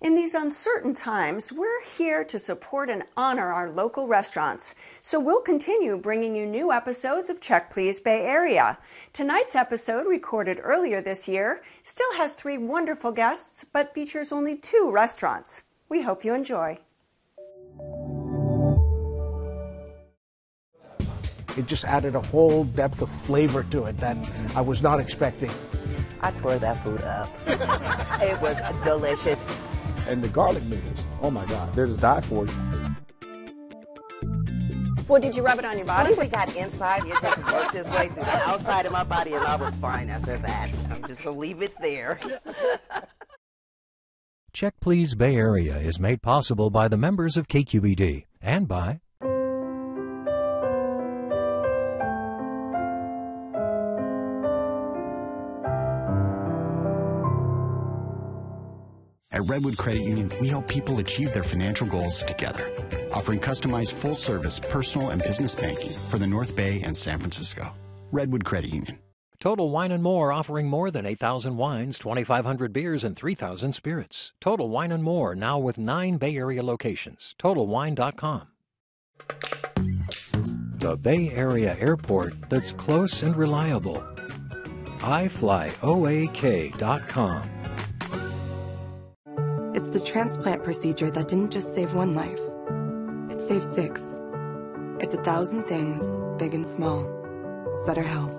In these uncertain times, we're here to support and honor our local restaurants. So we'll continue bringing you new episodes of Check Please Bay Area. Tonight's episode, recorded earlier this year, still has three wonderful guests, but features only two restaurants. We hope you enjoy. It just added a whole depth of flavor to it that I was not expecting. I tore that food up. it was delicious. And the garlic noodles, oh my God, they're to die for. Well, did you rub it on your body? Once it got inside, it just worked its way through the outside of my body, and I was fine after that. I'm just gonna leave it there. Check Please Bay Area is made possible by the members of KQED and by At Redwood Credit Union, we help people achieve their financial goals together, offering customized full service personal and business banking for the North Bay and San Francisco. Redwood Credit Union. Total Wine and More offering more than 8,000 wines, 2,500 beers, and 3,000 spirits. Total Wine and More now with nine Bay Area locations. TotalWine.com. The Bay Area airport that's close and reliable. iFlyOAK.com. Transplant procedure that didn't just save one life, it saved six. It's a thousand things, big and small. Sutter Health.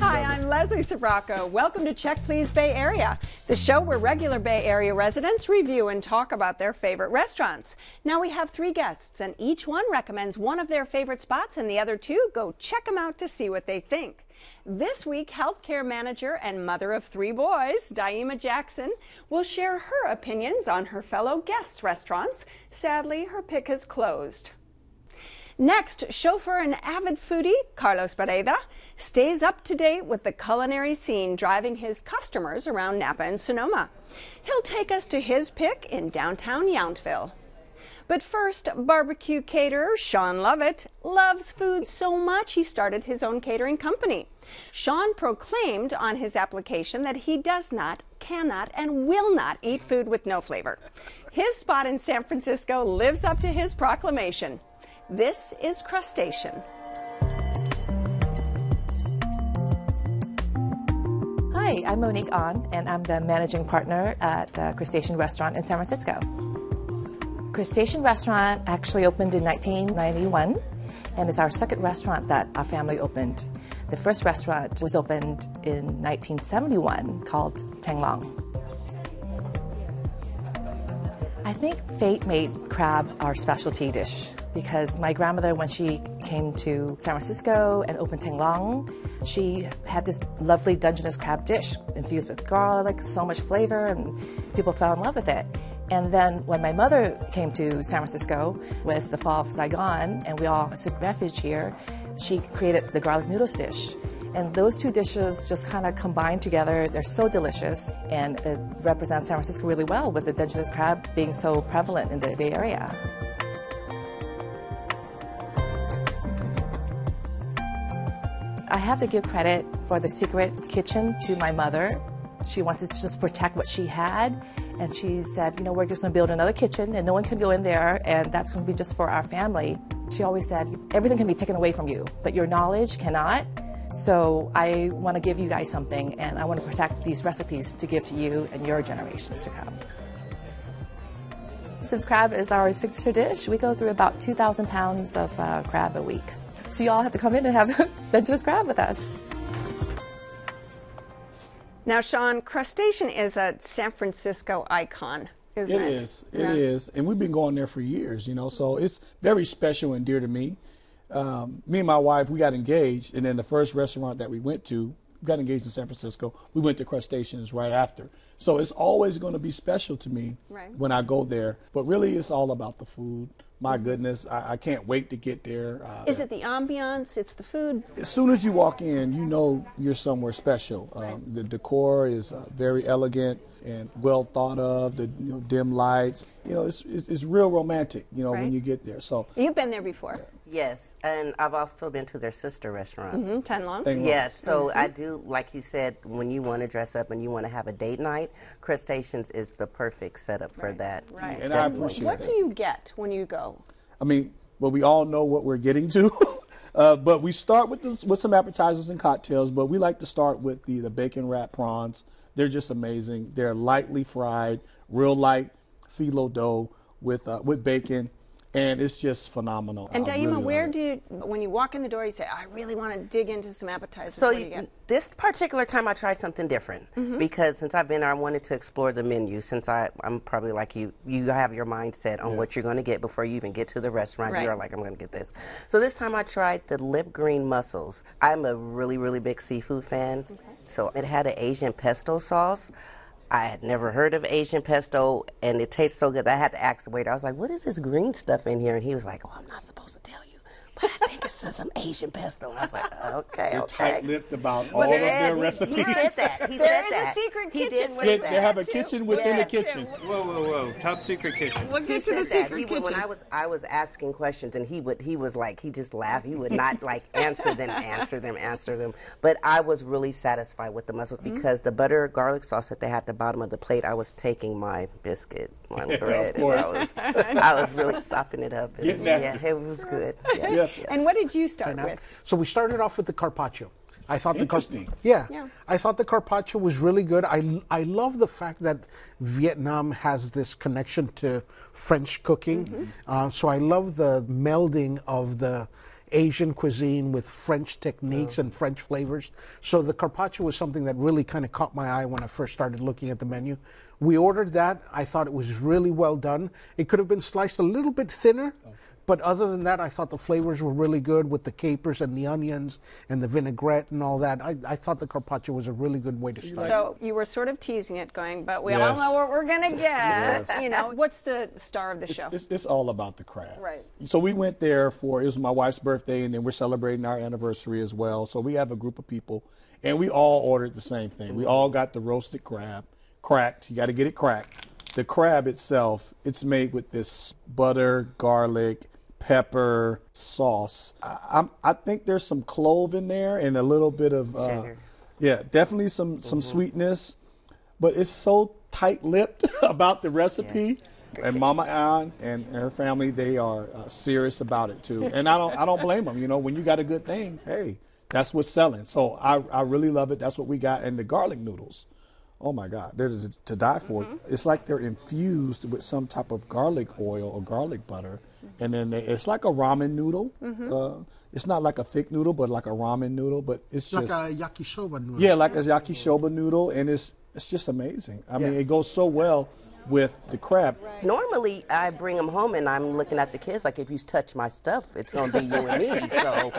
Hi, I'm Leslie Sbrocco. Welcome to Check Please Bay Area, the show where regular Bay Area residents review and talk about their favorite restaurants. Now we have three guests, and each one recommends one of their favorite spots, and the other two go check them out to see what they think. This week, healthcare manager and mother of three boys, Daima Jackson, will share her opinions on her fellow guests' restaurants. Sadly, her pick has closed. Next, chauffeur and avid foodie Carlos Barreda stays up to date with the culinary scene, driving his customers around Napa and Sonoma. He'll take us to his pick in downtown Yountville. But first, barbecue caterer Sean Lovett loves food so much he started his own catering company. Sean proclaimed on his application that he does not, cannot, and will not eat food with no flavor. His spot in San Francisco lives up to his proclamation. This is Crustacean. Hi, I'm Monique An, and I'm the managing partner at uh, Crustacean Restaurant in San Francisco. Crustacean Restaurant actually opened in 1991 and is our second restaurant that our family opened. The first restaurant was opened in 1971 called Thanh Long. I think fate made crab our specialty dish because my grandmother, when she came to San Francisco and opened Thanh Long, she had this lovely Dungeness crab dish infused with garlic, so much flavor, and people fell in love with it. And then when my mother came to San Francisco with the fall of Saigon, and we all took refuge here, she created the garlic noodles dish. And those two dishes just kind of combined together. They're so delicious, and it represents San Francisco really well with the Dungeness crab being so prevalent in the Bay Area. I have to give credit for the secret kitchen to my mother. She wanted to just protect what she had, and she said, you know, we're just to build another kitchen, and no one can go in there, and that's to be just for our family. She always said, everything can be taken away from you, but your knowledge cannot. So I want to give you guys something, and I want to protect these recipes to give to you and your generations to come. Since crab is our signature dish, we go through about 2,000 pounds of uh, crab a week. So you all have to come in and have Dungeness crab with us. Now, Sean, crustacean is a San Francisco icon, isn't It it? is. It Yeah. is, And we've been going there for years, you know, so it's very special and dear to me. Um, me and my wife, we got engaged, and then the first restaurant that we went to, we got engaged in San Francisco. We went to Crustaceans right after. So it's always going to be special to me Right. when I go there. But really, it's all about the food. My goodness, I, I can't wait to get there. Uh, Is it the ambiance? It's the food? as soon as you walk in, you know you're somewhere special. Um, the decor is uh, very elegant and well thought of. The you know, dim lights, you know, it's, it's, it's real romantic. You know, Right. when you get there. So You've been there before. Yes, and I've also been to their sister restaurant. Mm, Ten long. Thing Yes, so Mm-hmm. I do, like you said, when you want to dress up and you want to have a date night, Crustaceans is the perfect setup for that. Right. And I What- appreciate What that. do you get when you go? I mean, well, we all know what we're getting to, uh, but we start with the, with some appetizers and cocktails. But we like to start with the the bacon wrap prawns. They're just amazing. They're lightly fried, real light phyllo dough with uh, with bacon, and it's just phenomenal. And I Daima, really where do you, when you walk in the door, you say, I really want to dig into some appetizers? So you you- get? this particular time I tried something different Mm-hmm. because since I've been there, I wanted to explore the menu. Since I, I'm probably like you, you have your mindset on what you're going to get before you even get to the restaurant. Right. You're like, I'm going to get this. So this time I tried the lip green mussels. I'm a really, really big seafood fan. So it had an Asian pesto sauce. I had never heard of Asian pesto, and it tastes so good. I had to ask the waiter. I was like, "What is this green stuff in here?" And he was like, "Oh, I'm not supposed to tell you, but I think it's some Asian pesto." And I was like, "Okay, They're okay." tight-lipped about all of their he- recipes. He said that. He There said is a secret he kitchen did They, that. they have a too. kitchen within Yeah, the kitchen. Whoa, whoa, whoa! Top secret kitchen. We'll He get the said that. He when. I was I was asking questions, and he would he was like he just laughed. He would not like answer them, answer them, answer them. But I was really satisfied with the mussels Mm-hmm. because the butter garlic sauce that they had at the bottom of the plate, I was taking my biscuit, my of bread, and course. I was I was really sopping it up. And, Getting yeah, after it was good. Yes, Yeah. yes. And what did you start Now, with? So we started off with the carpaccio. I thought the car- yeah, Yeah. I thought the carpaccio was really good. I I love the fact that Vietnam has this connection to French cooking. Uh, so I love the melding of the Asian cuisine with French techniques and French flavors. So the carpaccio was something that really kind of caught my eye when I first started looking at the menu. We ordered that. I thought it was really well done. It could have been sliced a little bit thinner. Oh. But other than that, I thought the flavors were really good with the capers and the onions and the vinaigrette and all that. I, I thought the carpaccio was a really good way to start. So you were sort of teasing it, going, but we all know what we're gonna get. Yes. You know, what's the star of the It's, show? it's, it's all about the crab. Right. So we went there for it was my wife's birthday, and then we're celebrating our anniversary as well. So we have a group of people, and we all ordered the same thing. We all got the roasted crab, cracked. You got to get it cracked. The crab itself, it's made with this butter, garlic, pepper sauce. I, I'm, I think there's some clove in there and a little bit of uh, yeah, definitely some some sweetness, but it's so tight-lipped about the recipe. And Mama An and her family, they are uh, serious about it too. And I don't, I don't blame them. You know, when you got a good thing, hey, that's what's selling. So I, I really love it. That's what we got. And the garlic noodles, oh my God, they're to, to die for. It's like they're infused with some type of garlic oil or garlic butter, and then they, it's like a ramen noodle. Uh, it's not like a thick noodle, but like a ramen noodle. But it's like just a yakisoba noodle. yeah, like a yakisoba noodle, and it's it's just amazing. I mean, it goes so well with the crab. Normally, I bring them home and I'm looking at the kids like, if you touch my stuff, it's going to be you and me. So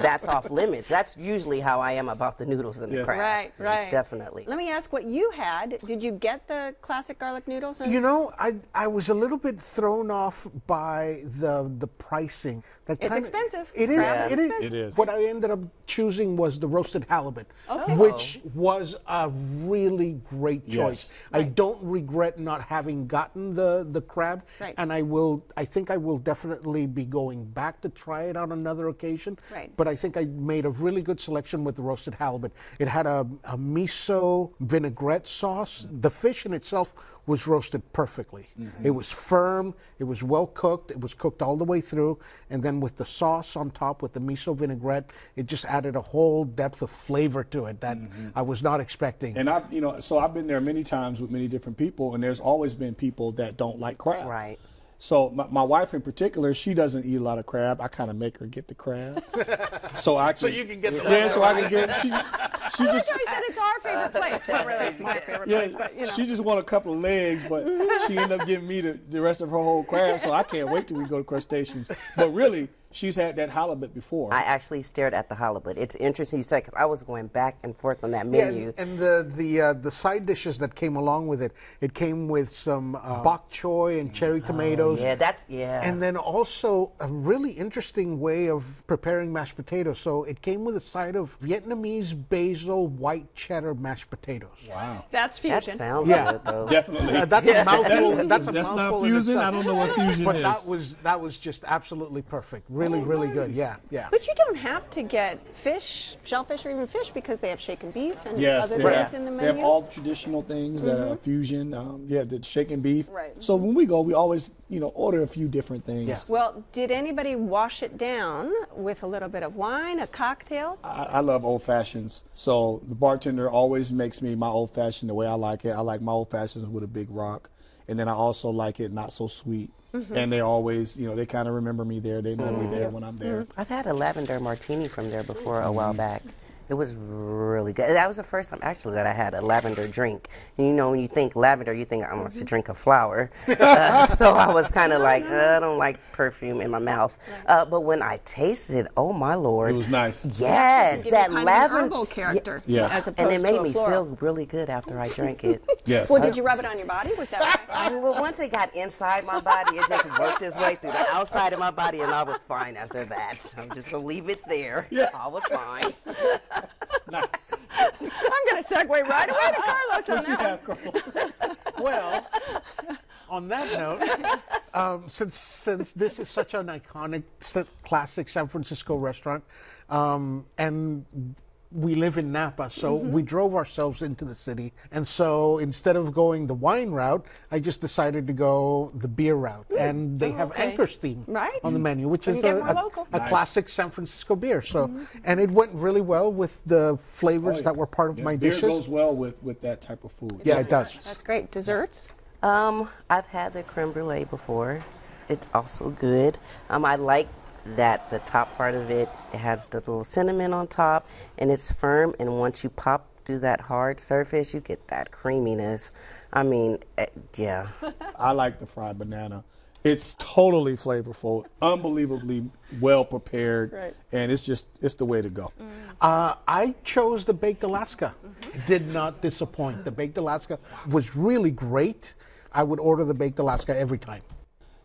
that's off limits. That's usually how I am about the noodles and the crab. Right, right. Definitely. Let me ask what you had. Did you get the classic garlic noodles? And- You know, I I was a little bit thrown off by the the pricing. That It's kinda- expensive. It is. Crab is It is. expensive. It is. What I ended up choosing was the roasted halibut, Okay. which oh. was a really great choice. Yes. choice. I don't regret not having gotten the the crab, Right. and I will. I think I will definitely be going back to try it on another occasion. Right. But I think I made a really good selection with the roasted halibut. It had a, a miso vinaigrette sauce. The fish in itself was roasted perfectly. Mm-hmm. It was firm, it was well cooked, it was cooked all the way through, and then with the sauce on top with the miso vinaigrette, it just added a whole depth of flavor to it that mm-hmm. I was not expecting. And I've, you know, so I've been there many times with many different people, and there's always been people that don't like crab. Right. So my, my wife in particular, she doesn't eat a lot of crab. I kind of make her get the crab, so I can. So you can get the yeah, so I can get. She, she just I said it's our favorite place. Well, really, it's my favorite yeah, place, but you know. she just want a couple of legs, but she ended up giving me the, the rest of her whole crab. So I can't wait till we go to crustaceans. But really, she's had that halibut before. I actually stared at the halibut. It's interesting you said because I was going back and forth on that Yeah, menu. and, and the the uh, the side dishes that came along with it, it came with some uh, bok choy and cherry tomatoes. yeah, that's yeah. And then also a really interesting way of preparing mashed potatoes. So it came with a side of Vietnamese basil white cheddar mashed potatoes. Wow. That's fusion. That sounds Yeah. good though. Definitely. Uh, that's a mouthful. That- that's a that's not mouthful in fusion. I don't know what fusion But is. that was that was just absolutely perfect. Really, Oh, really good. Yeah, yeah. But you don't have to get fish, shellfish, or even fish because they have shaken beef and Yes, other things have, in the menu. Mm-hmm. have all traditional things that are fusion. Um, yeah, the shaken beef. Right. So when we go, we always you know order a few different things. Yes. well, did anybody wash it down with a little bit of wine, a cocktail? I, I love old fashions. So the bartender always makes me my old fashioned the way I like it. I like my old fashions with a big rock, and then I also like it not so sweet. Mm-hmm. And they always, you know, they kind of remember me there. They know me mm-hmm. there when I'm mm-hmm. there. I've had a lavender martini from there before a while mm-hmm. back. It was really good. That was the first time actually that I had a lavender drink. And you know, when you think lavender, you think I'm want to drink a flower. Uh, so I was kind of like, uh, I don't like perfume in my mouth. Uh, but when I tasted it, oh my lord! It was nice. Yes, Give that kind of an lavender herbal character. Yes. As and it made to a me floral. feel really good after I drank it. Yes. Well, did you rub it on your body? Was that right? I mean, well, once it got inside my body, it just worked its way through the outside of my body, and I was fine after that. I'm just gonna leave it there. Yes. I was fine. nice. I'm going to segue right away to Carlos on that. Carlos? Well, on that note, um, since since this is such an iconic, classic San Francisco restaurant, um, and we live in Napa, so Mm-hmm. we drove ourselves into the city, and so instead of going the wine route, I just decided to go the beer route, and they have okay. Anchor Steam Right. on the menu, which is a, a- a Nice. classic San Francisco beer. So, and it went really well with the flavors Oh, yeah. that were part of Yeah, my beer dishes. goes well with, with that type of food. yeah, it does. That's great. Desserts? Um, I've had the creme brulee before. It's also good. Um, I like that the top part of it, it has the little cinnamon on top, and it's firm. And once you pop through that hard surface, you get that creaminess. I mean, eh, yeah. I like the fried banana. It's totally flavorful, unbelievably well prepared, Right. and it's just it's the way to go. Uh, I chose the baked Alaska. Did not disappoint. The baked Alaska was really great. I would order the baked Alaska every time.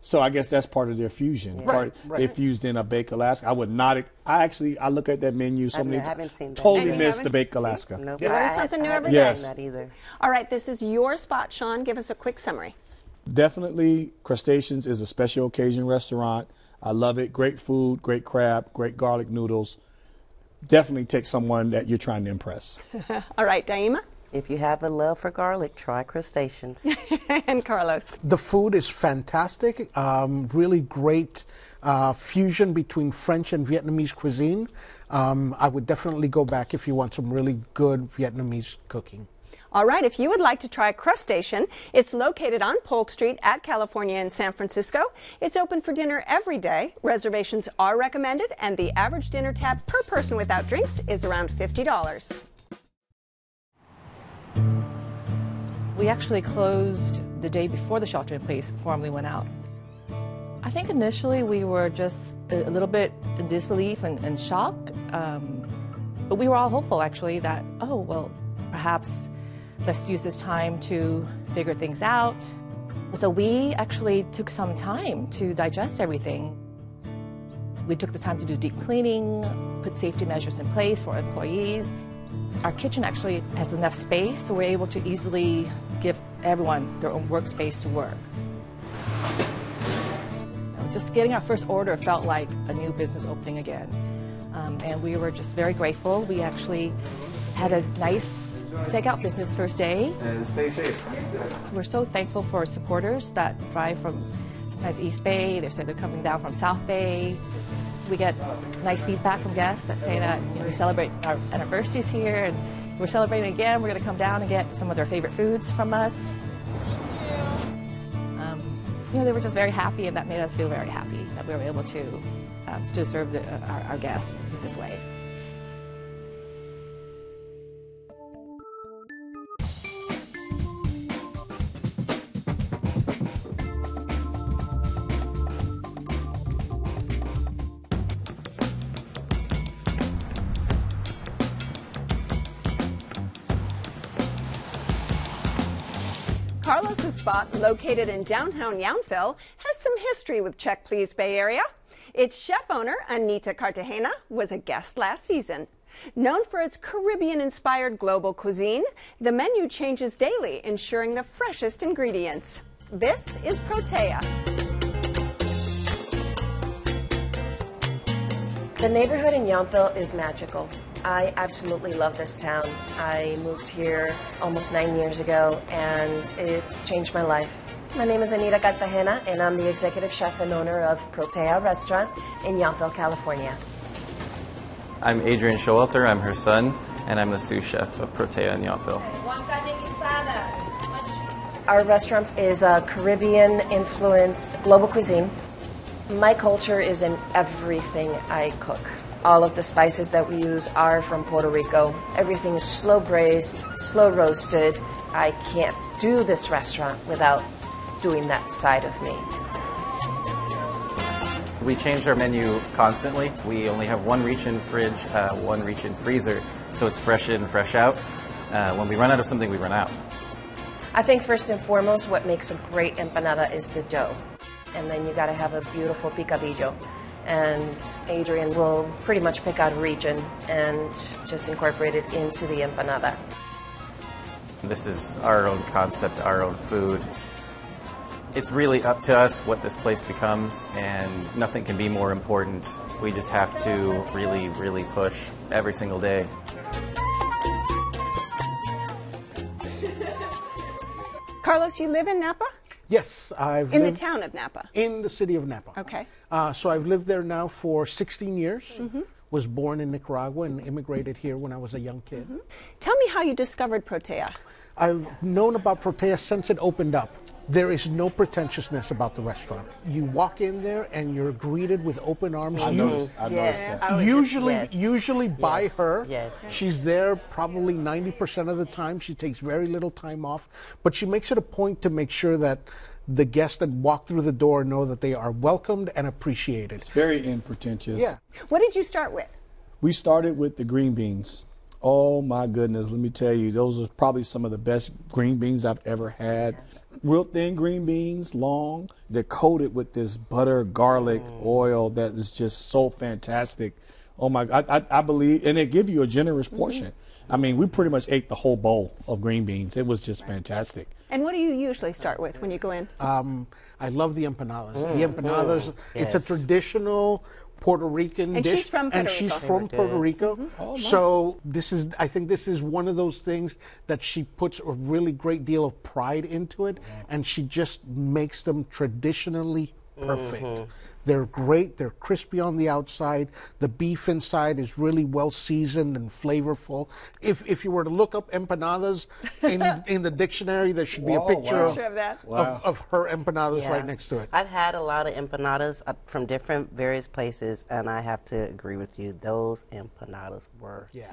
So I guess that's part of their fusion. Part, right. They fused in a baked Alaska. I would not. I actually I look at that menu so I've many ne- times. haven't seen that. Totally And missed the baked seen- Alaska. Nope. You learn I- I- something I new haven't every day. seen that either. All right, this is your spot, Sean. Give us a quick summary. Definitely, Crustaceans is a special occasion restaurant. I love it. Great food, great crab, great garlic noodles. Definitely take someone that you're trying to impress. All right, Daima If you have a love for garlic, try crustaceans. and Carlos. The food is fantastic. Um, really great uh, fusion between French and Vietnamese cuisine. Um, I would definitely go back if you want some really good Vietnamese cooking. All right, if you would like to try Crustacean, it's located on Polk Street at California in San Francisco. It's open for dinner every day. Reservations are recommended, and the average dinner tab per person without drinks is around $50. We actually closed the day before the shelter in place formally went out. I think initially we were just a little bit in disbelief and, and shock, um, but we were all hopeful actually that, oh, well, perhaps let's use this time to figure things out. So we actually took some time to digest everything. We took the time to do deep cleaning, put safety measures in place for employees. Our kitchen actually has enough space, so we're able to easily give everyone their own workspace to work. Just getting our first order felt like a new business opening again. Um, and we were just very grateful. We actually had a nice takeout business first day. And stay safe. We're so thankful for supporters that drive from sometimes East Bay. They say they're coming down from South Bay. We get nice feedback from guests that say that you know, we celebrate our anniversaries here, and we're celebrating again. We're going to come down and get some of their favorite foods from us. Um, you know, they were just very happy, and that made us feel very happy that we were able to um, still serve the, our, our guests this way. Spot, located in downtown Yountville, has some history with Check Please Bay Area. Its chef owner, Anita Cartagena, was a guest last season. Known for its Caribbean inspired global cuisine, the menu changes daily, ensuring the freshest ingredients. This is Protea. The neighborhood in Yountville is magical. I absolutely love this town. I moved here almost nine years ago and it changed my life. My name is Anita Cartagena and I'm the executive chef and owner of Protea Restaurant in Yountville, California. I'm Adrian Showalter. I'm her son, and I'm the sous chef of Protea in Yountville. Our restaurant is a Caribbean influenced global cuisine. My culture is in everything I cook. All of the spices that we use are from Puerto Rico. Everything is slow braised, slow roasted. I can't do this restaurant without doing that side of me. We change our menu constantly. We only have one reach in fridge, uh, one reach in freezer, so it's fresh in, fresh out. Uh, when we run out of something, we run out. I think first and foremost, what makes a great empanada is the dough. And then you got to have a beautiful picadillo. And Adrian will pretty much pick out a region and just incorporate it into the empanada. This is our own concept, our own food. It's really up to us what this place becomes, and nothing can be more important. We just have to really, really push every single day. Carlos, you live in Napa? Yes, I've In the town of Napa. in the city of Napa. Okay. Uh, so I've lived there now for 16 years. Mm-hmm. Was born in Nicaragua and immigrated here when I was a young kid. Mm-hmm. Tell me how you discovered Protea. I've known about Protea since it opened up. There is no pretentiousness about the restaurant. You walk in there and you're greeted with open arms. I You- noticed. I noticed that. usually, yes. usually by Yes, her. yes. She's there probably 90% of the time. She takes very little time off, but she makes it a point to make sure that the guests that walk through the door know that they are welcomed and appreciated. It's very unpretentious. Yeah. What did you start with? We started with the green beans. Oh my goodness, let me tell you, those are probably some of the best green beans I've ever had. Real thin green beans, long. They're coated with this butter, garlic, mm. oil that is just so fantastic. Oh my, I, I, I believe, and they give you a generous mm-hmm. portion. I mean, we pretty much ate the whole bowl of green beans. It was just fantastic. And what do you usually start with when you go in? Um, I love the empanadas. The mm. empanadas, mm. it's a traditional Puerto Rican And dish. she's from and Puerto she's Rico. from Puerto Rico. Mm-hmm. Oh, nice. So this is, I think this is one of those things that she puts a really great deal of pride into it, and she just makes them traditionally perfect. They're great. They're crispy on the outside. The beef inside is really well seasoned and flavorful. If if you were to look up empanadas in in the dictionary, there should be a picture wow. of, Picture of that. of, of her empanadas Yeah. right next to it. I've had a lot of empanadas uh, from different various places, and I have to agree with you. Those empanadas were Yeah.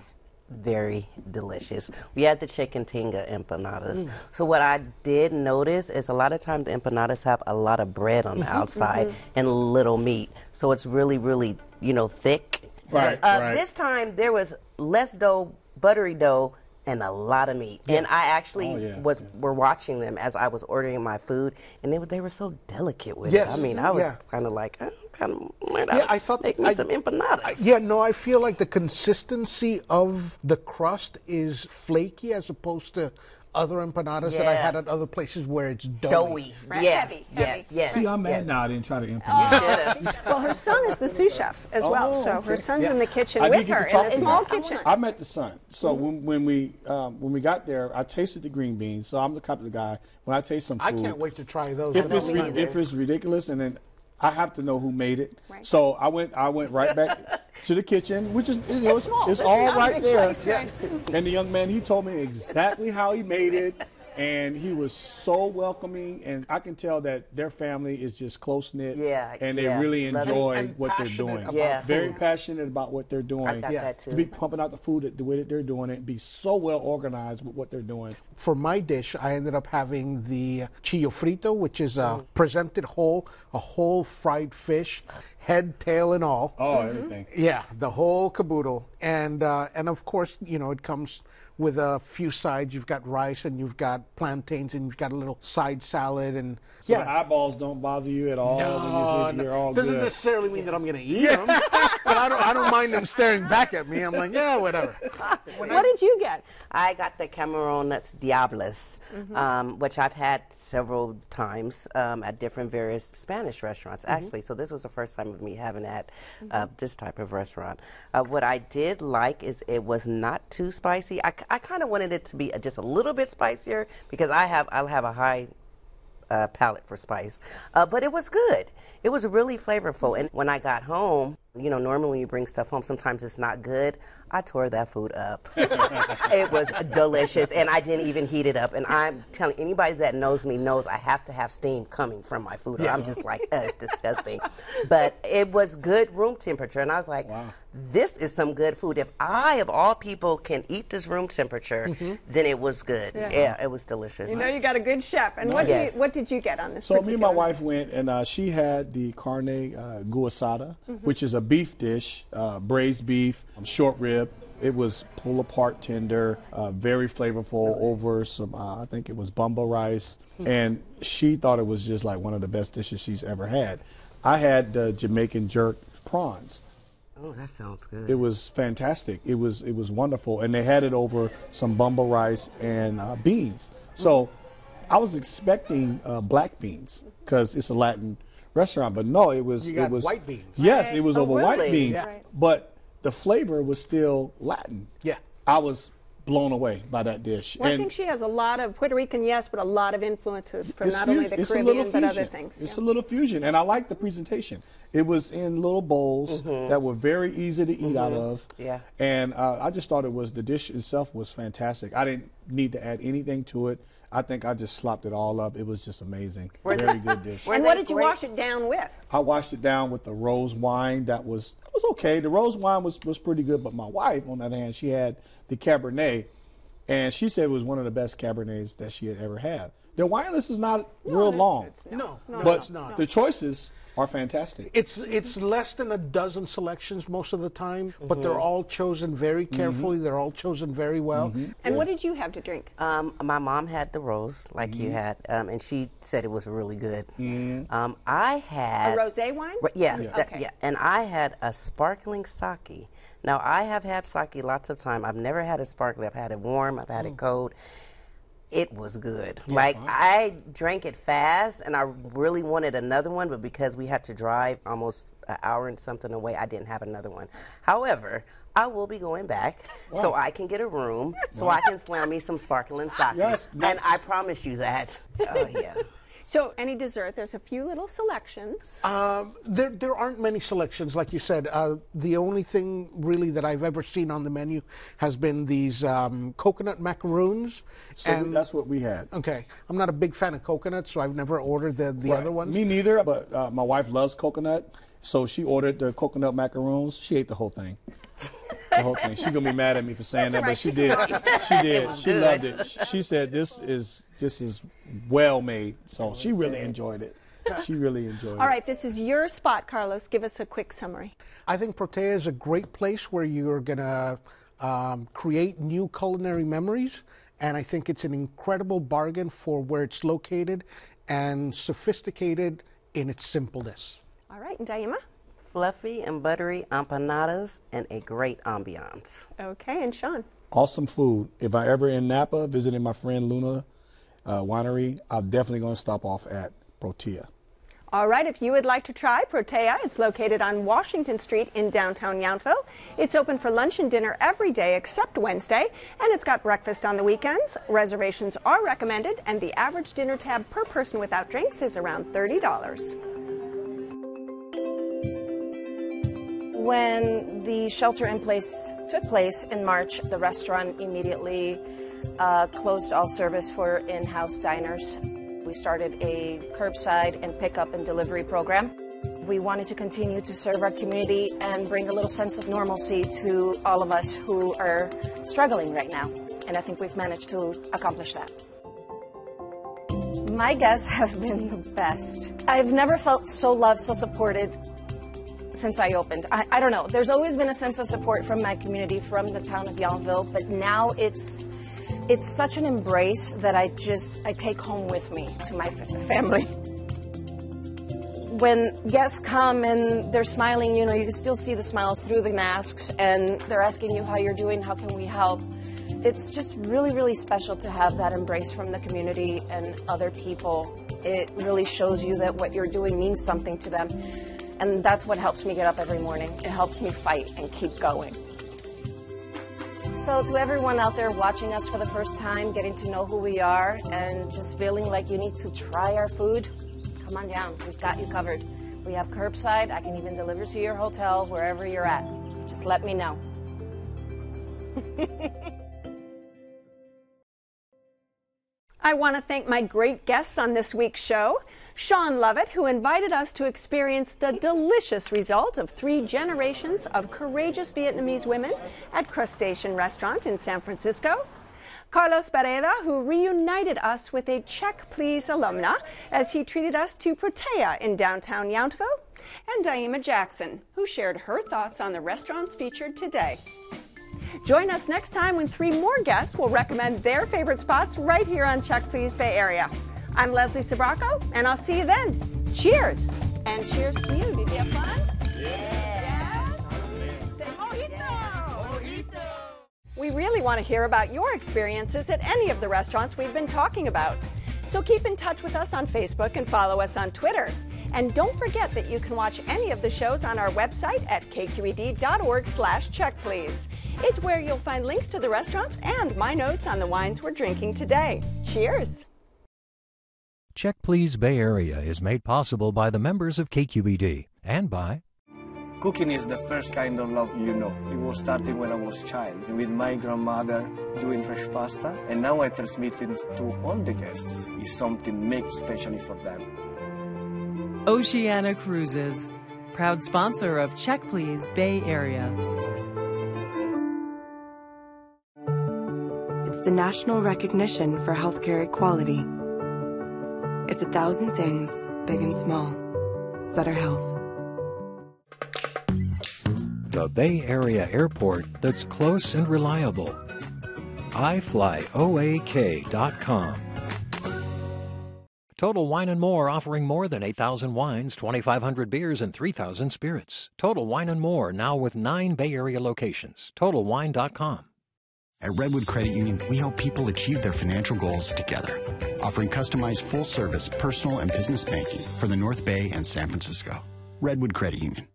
Very delicious. We had the chicken tinga empanadas. Mm. So what I did notice is a lot of times the empanadas have a lot of bread on the outside mm-hmm. and little meat. So it's really, really, you know, thick. Right, Uh, right. This time there was less dough, buttery dough, and a lot of meat. And I actually Oh, yeah, was yeah. were watching them as I was ordering my food, and they were they were so delicate with it. I mean, I was yeah. kind of like, oh, kind of might Yeah, I thought make me I- some empanadas. I- yeah, no, I feel like the consistency of the crust is flaky as opposed to other empanadas that I had at other places where it's doughy. doughy. Right, Yeah. heavy, yes, heavy. yes. See, I'm mad yes. now I didn't try to implement. Well, her son is the sous chef as well, Oh, so her son's Yeah. in the kitchen I with her in a small him. kitchen. I met the son. So when, when we um, when we got there, I tasted the green beans. So I'm the type of the guy when I taste some food. I can't wait to try those. If it's don't me ri- either. if it's ridiculous, and then I have to know who made it. Right. So I went I went right back to the kitchen, which is you know, it's, small. it's is all right there. right? And the young man he told me exactly how he made it. And he was so welcoming, and I can tell that their family is just close knit, Yeah, and they yeah. really enjoy And what they're doing. Yeah. very food. passionate about what they're doing. I got Yeah. that To be pumping out the food the way that they're doing it, be so well organized with what they're doing. For my dish, I ended up having the chillo frito, which is a presented whole, a whole fried fish, head, tail, and all. Oh, everything. Yeah, the whole caboodle, and uh, and of course, you know, it comes with a few sides. You've got rice, and you've got plantains, and you've got a little side salad, and So yeah. the eyeballs don't bother you at all you No, no. here all doesn't good. necessarily mean that I'm going to eat them, but I don't, I don't mind them staring back at me. I'm like, yeah, whatever. what did you get? I got the Camarones Diablos, Mm-hmm. um, which I've had several times um, at different various Spanish restaurants, Mm-hmm. actually. So this was the first time of me having at uh, this type of restaurant. Uh, what I did like is it was not too spicy. I, I kind of wanted it to be just a little bit spicier because I have I'll have a high uh, palate for spice. Uh, but it was good. It was really flavorful. And when I got home, you know, normally when you bring stuff home, sometimes it's not good. I tore that food up. it was delicious, and I didn't even heat it up. And I'm telling anybody that knows me knows I have to have steam coming from my food. or I'm just like, uh, it's disgusting. But it was good room temperature, and I was like, this is some good food. If I, of all people, can eat this room temperature, then it was good. Yeah. Yeah. it was delicious. You know you got a good chef. And what, Yes. did, you, what did you get on this So me and my particular- wife went, and uh, she had the carne uh, guisada, which is a beef dish, uh, braised beef, um, short rib. It was pull apart tender, uh, very flavorful over some, uh, I think it was bomba rice, and she thought it was just like one of the best dishes she's ever had. I had the Jamaican jerk prawns. Oh, that sounds good. It was fantastic. It was it was wonderful, and they had it over some bomba rice and uh, beans. So I was expecting uh, black beans because it's a Latin restaurant, but no, it was You got it was white beans. Yes, it was Oh, over white beans, Yeah. But the flavor was still Latin. Yeah. I was blown away by that dish. Well, I think she has a lot of Puerto Rican, yes, but a lot of influences from not fu- only the it's a Caribbean but other things. It's yeah. a little fusion, and I like the presentation. It was in little bowls that were very easy to eat out of. Yeah. And uh, I just thought it was the dish itself was fantastic. I didn't need to add anything to it. I think I just slopped it all up. It was just amazing. Very good dish. and what did you great? wash it down with? I washed it down with the rose wine. That was that was okay. The rose wine was was pretty good, but my wife, on the other hand, she had the Cabernet, and she said it was one of the best Cabernets that she had ever had. The wine list is not real long, No, no, but it's not. the choices are fantastic. It's it's less than a dozen selections most of the time, but Mm-hmm. they're all chosen very carefully. They're all chosen very well. Mm-hmm. And what did you have to drink? Um, my mom had the rose, like you Mm-hmm. had, um, and she said it was really good. Um, I A had a rosé wine? Right, Yeah, that- Okay. yeah. And I had a sparkling sake. Now I have had sake lots of time. I've never had it sparkling. I've had it warm. I've had Mm. it cold. It was good. like I drank it fast, and I really wanted another one, but because we had to drive almost an hour and something away, I didn't have another one. However. I will be going back so I can get a room so I can slam me some sparkling sake. Yes, and I promise you that. Oh yeah. So, any dessert? There's a few little selections. Um, there, there aren't many selections, like you said. Uh, the only thing really that I've ever seen on the menu has been these um, coconut macaroons. So and that's what we had. okay, I'm not a big fan of coconut, so I've never ordered the, the Right. other ones. Me neither, but uh, my wife loves coconut, so she ordered the coconut macaroons. She ate the whole thing. The whole thing. She's gonna be mad at me for saying that, all right. but she She did. She did. She good. loved it. She- She said this is this is well made, so she really enjoyed it. She really enjoyed it. All right, this is your spot, Carlos. Give us a quick summary. I think Protea is a great place where you're going to um, create new culinary memories, and I think it's an incredible bargain for where it's located and sophisticated in its simpleness. All right, and Daima? Fluffy and buttery empanadas and a great ambiance. Okay, and Sean? Awesome food. If I ever in Napa visiting my friend Luna uh, Winery, I'm definitely gonna stop off at Protea. All right, if you would like to try Protea, it's located on Washington Street in downtown Yountville. It's open for lunch and dinner every day except Wednesday, and it's got breakfast on the weekends. Reservations are recommended, and the average dinner tab per person without drinks is around $30. When the shelter in place took place in March, the restaurant immediately uh, closed all service for in house diners. We started a curbside and pickup and delivery program. We wanted to continue to serve our community and bring a little sense of normalcy to all of us who are struggling right now. And I think we've managed to accomplish that. My guests have been the best. I've never felt so loved, so supported since I opened. I, I don't know. There's always been a sense of support from my community, from the town of Yountville, but now it's it's such an embrace that I just I take home with me to my family. when guests come and they're smiling, you know, you can still see the smiles through the masks and they're asking you how you're doing, how can we help. It's just really, really special to have that embrace from the community and other people. It really shows you that what you're doing means something to them. And that's what helps me get up every morning. It helps me fight and keep going. So, to everyone out there watching us for the first time, getting to know who we are, and just feeling like you need to try our food, come on down. We've got you covered. We have curbside. I can even deliver to your hotel wherever you're at. Just let me know. I want to thank my great guests on this week's show. Sean Lovett, who invited us to experience the delicious result of three generations of courageous Vietnamese women at Crustacean Restaurant in San Francisco. Carlos Barreda, who reunited us with a Check Please alumna as he treated us to Protea in downtown Yountville. And Daima Jackson, who shared her thoughts on the restaurants featured today. Join us next time when three more guests will recommend their favorite spots right here on Check Please Bay Area. I'm Leslie Sbrocco, and I'll see you then. Cheers! And cheers to you. Did you have fun? Yeah! Mojito! Mojito! We really want to hear about your experiences at any of the restaurants we've been talking about. So keep in touch with us on Facebook and follow us on Twitter. And don't forget that you can watch any of the shows on our website at kqed.org slash checkplease. It's where you'll find links to the restaurants and my notes on the wines we're drinking today. Cheers! Check Please Bay Area is made possible by the members of KQED and by Cooking is the first kind of love you know. It was starting when I was a child with my grandmother doing fresh pasta, and now I transmit it to all the guests. It's something made specially for them. Oceania Cruises, proud sponsor of Check Please Bay Area. It's the national recognition for healthcare equality. It's a thousand things, big and small. Sutter Health. the Bay Area airport that's close and reliable. iFlyOAK.com. Total Wine and More offering more than 8,000 wines, 2,500 beers, and 3,000 spirits. Total Wine and More now with nine Bay Area locations. TotalWine.com. At Redwood Credit Union, we help people achieve their financial goals together, offering customized full service personal and business banking for the North Bay and San Francisco. Redwood Credit Union.